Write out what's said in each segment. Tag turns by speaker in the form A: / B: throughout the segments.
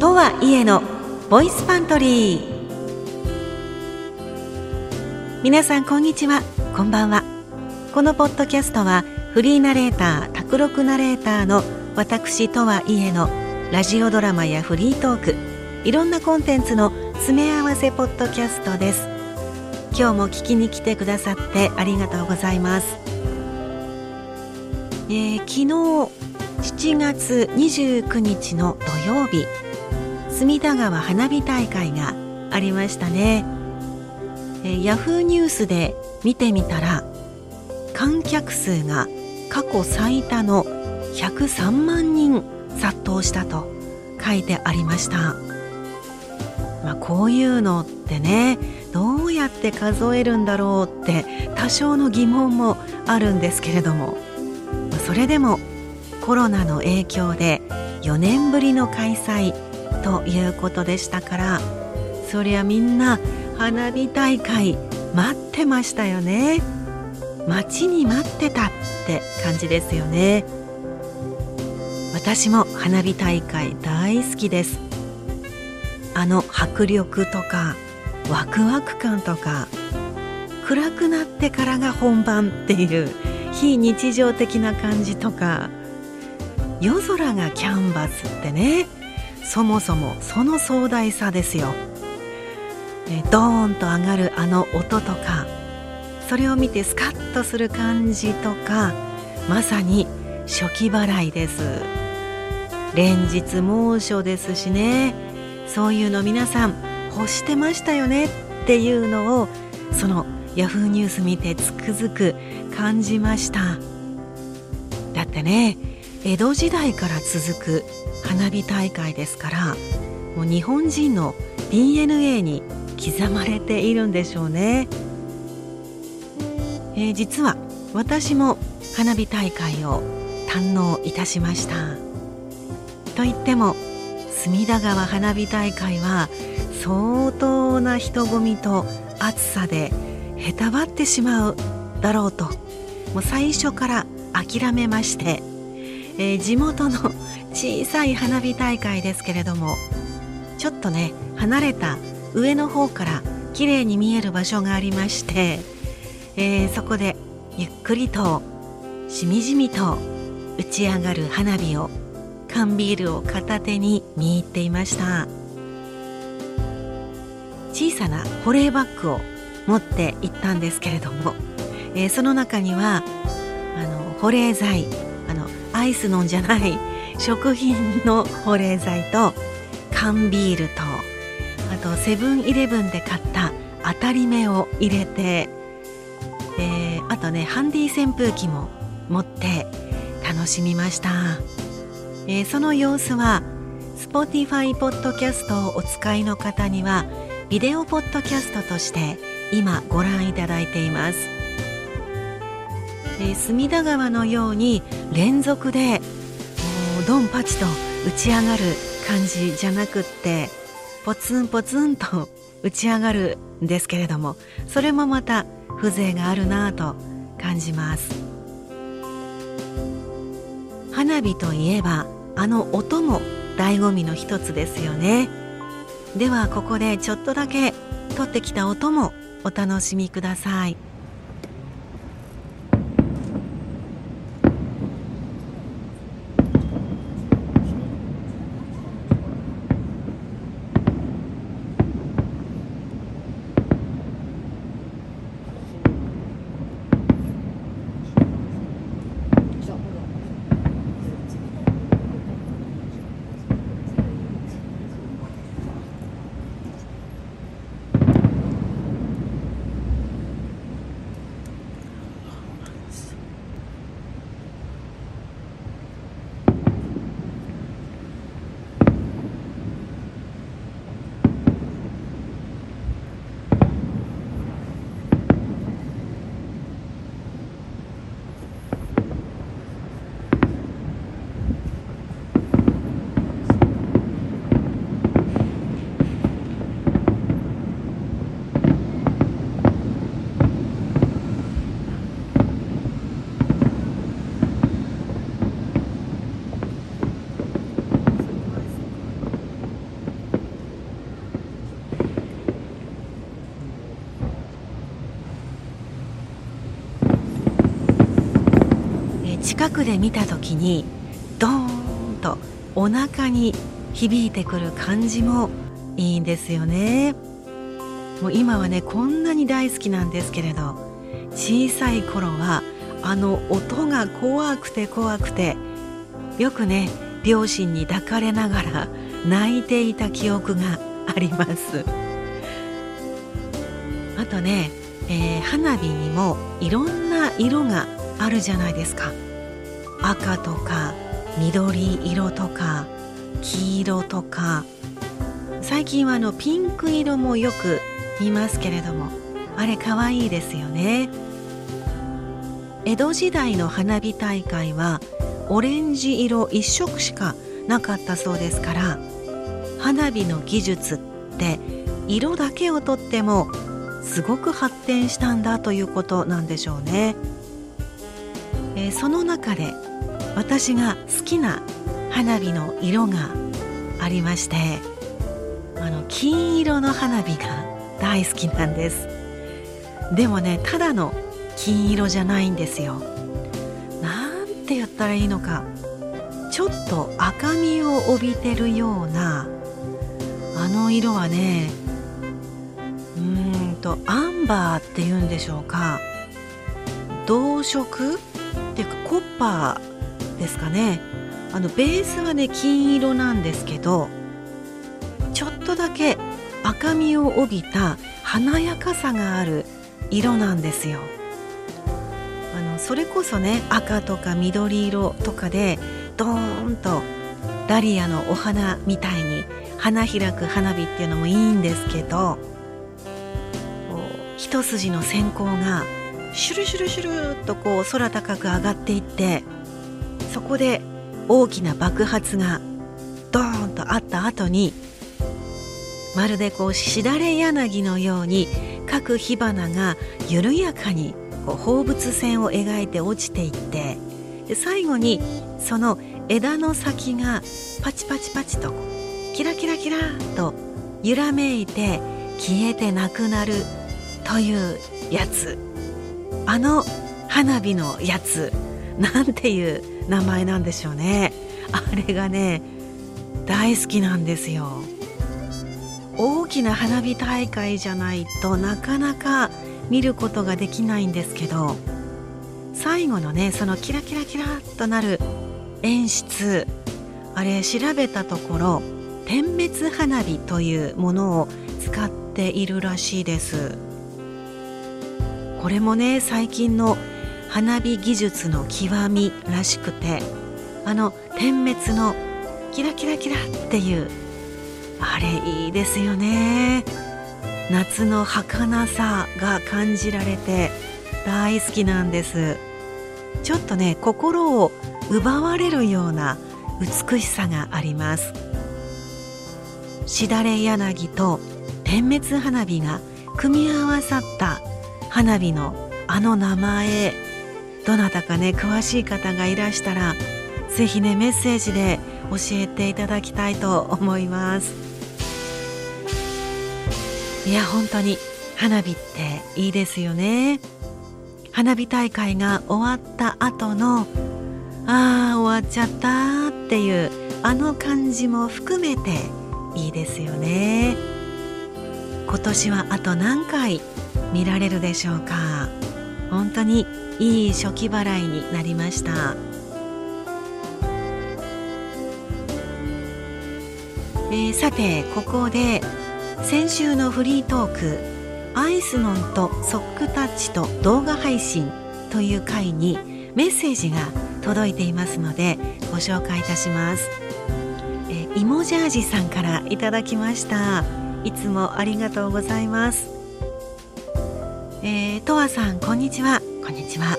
A: とはいえのボイスパントリー。皆さんこんにちは。こんばんは。このポッドキャストはフリーナレーター卓録ナレーターの私とはいえのラジオドラマやフリートーク。いろんなコンテンツの詰め合わせポッドキャストです。今日も聞きに来てくださってありがとうございます、えー、昨日7月29日の土曜日。隅田川花火大会がありましたね、えー、ヤフーニュースで見てみたら観客数が過去最多の103万人殺到したと書いてありました、まあ、こういうのってねどうやって数えるんだろうって多少の疑問もあるんですけれども。それでもコロナの影響で4年ぶりの開催ということでしたからそりゃみんな花火大会待ってましたよね。待ちに待ってたって感じですよね。私も花火大会大好きです。あの迫力とかワクワク感とか暗くなってからが本番っていう非日常的な感じとか夜空がキャンバスってね。そもそもその壮大さですよ。えドーンと上がるあの音とかそれを見てスカッとする感じとかまさに初期払いです。連日猛暑ですしね。そういうの皆さん欲してましたよねっていうのをそのヤフーニュース見てつくづく感じました。だってね江戸時代から続く花火大会ですからもう日本人の DNA に刻まれているんでしょうね、えー、実は私も花火大会を堪能いたしました。と言っても隅田川花火大会は相当な人混みと暑さでへたばってしまうだろうともう最初から諦めまして、えー、地元の小さい花火大会ですけれどもちょっとね離れた上の方から綺麗に見える場所がありまして、えー、そこでゆっくりとしみじみと打ち上がる花火を缶ビールを片手に見入っていました。小さな保冷バッグを持って行ったんですけれども、えー、その中にはあの保冷剤あのアイスのんじゃない食品の保冷剤と缶ビールとあとセブンイレブンで買った当たり目を入れて、えー、あとねハンディ扇風機も持って楽しみました、えー、その様子は Spotify ポッドキャストをお使いの方にはビデオポッドキャストとして今ご覧いただいています、えー、隅田川のように連続でドンパチと打ち上がる感じじゃなくってポツンポツンと打ち上がるんですけれどもそれもまた風情があるなぁと感じます。花火といえばあの音も醍醐味の一つですよね。ではここでちょっとだけ撮ってきた音もお楽しみください。近くで見た時にドーンとお腹に響いてくる感じもいいんですよね。もう今はねこんなに大好きなんですけれど小さい頃はあの音が怖くて怖くてよくね両親に抱かれながら泣いていた記憶があります。あとね、えー、花火にもいろんな色があるじゃないですか。赤とか緑色とか黄色とか。最近はあのピンク色もよく見ますけれどもあれ可愛いですよね。江戸時代の花火大会はオレンジ色一色しかなかったそうですから花火の技術って色だけをとってもすごく発展したんだということなんでしょうね、えー、その中で私が好きな花火の色がありましてあの金色の花火が大好きなんです。でもねただの金色じゃないんですよ。なんて言ったらいいのか。ちょっと赤みを帯びてるようなあの色はねうーんとアンバーっていうんでしょうか。同色？っていうかコッパーですかね。あのベースはね金色なんですけどちょっとだけ赤みを帯びた華やかさがある色なんですよ。あのそれこそね赤とか緑色とかでドーンとダリアのお花みたいに花開く花火っていうのもいいんですけど一筋の閃光がシュルシュルシュルっとこう空高く上がっていってそこで大きな爆発がドーンとあった後にまるでこうしだれ柳のように各火花が緩やかにこう放物線を描いて落ちていって最後にその枝の先がパチパチパチとキラキラキラと揺らめいて消えてなくなるというやつ。あの花火のやつ。なんていう名前なんでしょうね。あれがね大好きなんですよ。大きな花火大会じゃないとなかなか見ることができないんですけど最後のねそのキラキラキラっとなる演出あれ調べたところ点滅花火というものを使っているらしいです。これもね最近の花火技術の極みらしくてあの点滅のキラキラキラっていうあれいいですよね。夏の儚さが感じられて大好きなんです。ちょっとね心を奪われるような美しさがあります。しだれ柳と点滅花火が組み合わさった花火のあの名前どなたかね詳しい方がいらしたら是非ねメッセージで教えていただきたいと思います。いや本当に花火っていいですよね。花火大会が終わった後のああ終わっちゃったっていうあの感じも含めていいですよね。今年はあと何回見られるでしょうか。本当にいい初期払いになりました。えー、さてここで先週のフリートーク「アイスノンとソックタッチと動画配信」という回にメッセージが届いていますのでご紹介いたします。えイモジャージさんからいただきました。いつもありがとうございます。えー、とわさんこんにちは。こんにちは。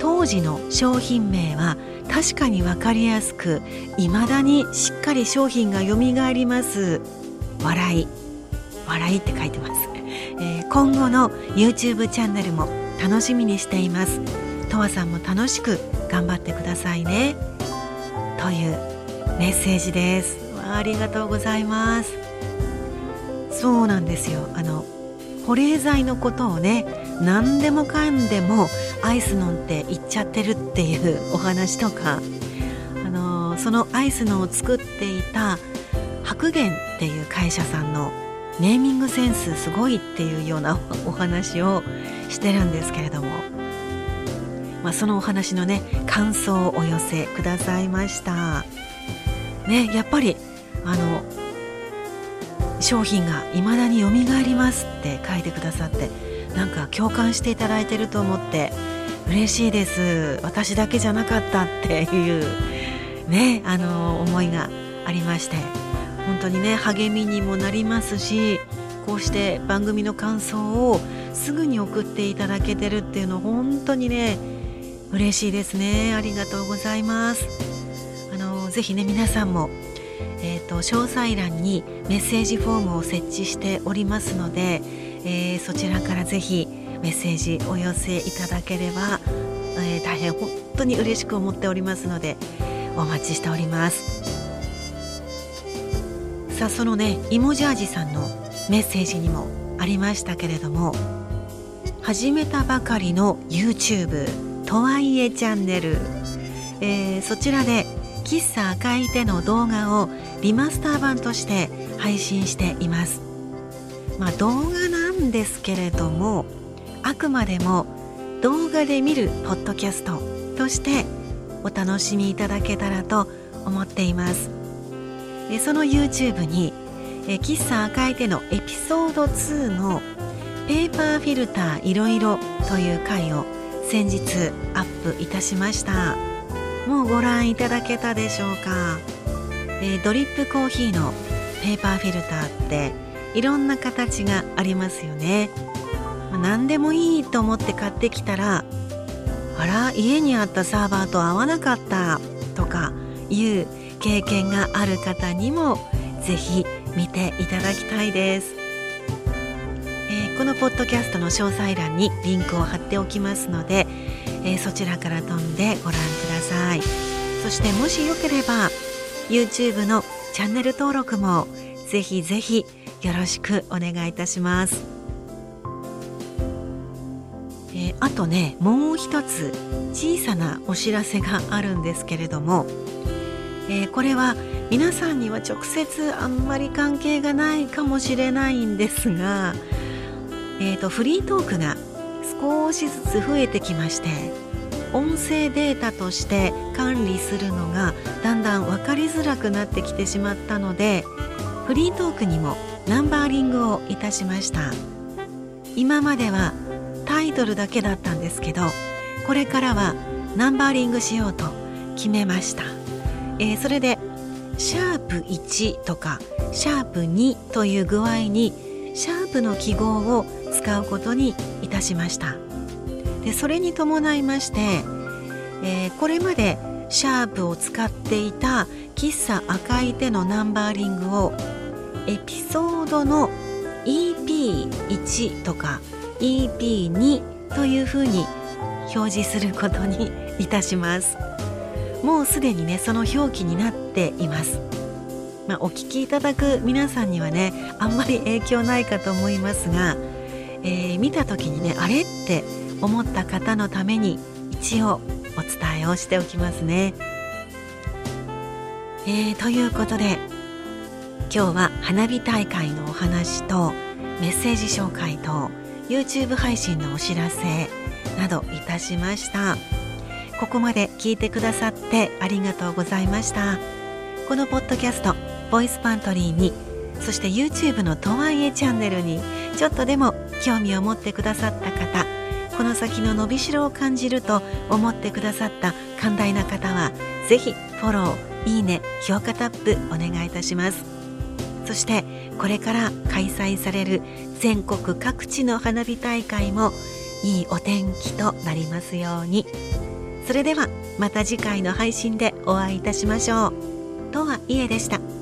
A: 当時の商品名は確かに分かりやすく未だにしっかり商品がよみがえります。笑い。笑いって書いてます、えー、今後の YouTube チャンネルも楽しみにしています。とわさんも楽しく頑張ってくださいね。というメッセージです。ありがとうございます。そうなんですよ。あの保冷剤のことをね何でもかんでもアイス飲んで行っちゃってるっていうお話とか、あのそのアイスのを作っていた白源っていう会社さんのネーミングセンスすごいっていうようなお話をしてるんですけれども、まあ、そのお話のね感想をお寄せくださいました。ねやっぱりあの商品が未だによみがえりますって書いてくださってなんか共感していただいてると思って嬉しいです。私だけじゃなかったっていうねあの思いがありまして本当にね励みにもなりますしこうして番組の感想をすぐに送っていただけてるっていうの本当にね嬉しいですね。ありがとうございます。あのぜひね皆さんもえーと、詳細欄にメッセージフォームを設置しておりますので、えー、そちらからぜひメッセージお寄せいただければ、えー、大変本当に嬉しく思っておりますのでお待ちしております。さあそのねイモジャージさんのメッセージにもありましたけれども始めたばかりの YouTube とはいえチャンネル、えー、そちらで喫茶赤い手の動画をリマスター版として配信しています。まあ動画なんですけれどもあくまでも動画で見るポッドキャストとしてお楽しみいただけたらと思っています。その YouTube に喫茶赤い手のエピソード2のペーパーフィルターいろいろという回を先日アップいたしました。もうご覧いただけたでしょうか、え、ドリップコーヒーのペーパーフィルターっていろんな形がありますよね、まあ、何でもいいと思って買ってきたらあら家にあったサーバーと合わなかったとかいう経験がある方にもぜひ見ていただきたいです。えこのポッドキャストの詳細欄にリンクを貼っておきますので、えー、そちらから飛んでご覧ください。そしてもしよければ YouTube のチャンネル登録もぜひぜひよろしくお願いいたします、えー、あとねもう一つ小さなお知らせがあるんですけれども、えー、これは皆さんには直接あんまり関係がないかもしれないんですがえーと、フリートークが少しずつ増えてきまして音声データとして管理するのがだんだん分かりづらくなってきてしまったのでフリートークにもナンバーリングをいたしました。今まではタイトルだけだったんですけどこれからはナンバーリングしようと決めました、えー、それでシャープ1とかシャープ2という具合にシャープの記号を使うことにいたしました。でそれに伴いまして、えー、これまでシャープを使っていた喫茶赤い手のナンバーリングをエピソードの EP1 とか EP2 というふうに表示することにいたします。もうすでにねその表記になっています。まあ、お聞きいただく皆さんにはねあんまり影響ないかと思いますがえー、見た時にねあれって思った方のために一応お伝えをしておきますね。えー、ということで今日は花火大会のお話とメッセージ紹介と YouTube 配信のお知らせなどいたしましたここまで聞いてくださってありがとうございましたこのポッドキャストボイスパントリーにそして YouTube のとはいえチャンネルにちょっとでも興味を持ってくださった方この先の伸びしろを感じると思ってくださった寛大な方はぜひフォローいいね評価タップお願いいたします。そしてこれから開催される全国各地の花火大会もいいお天気となりますように。それではまた次回の配信でお会いいたしましょう。とはいえでした。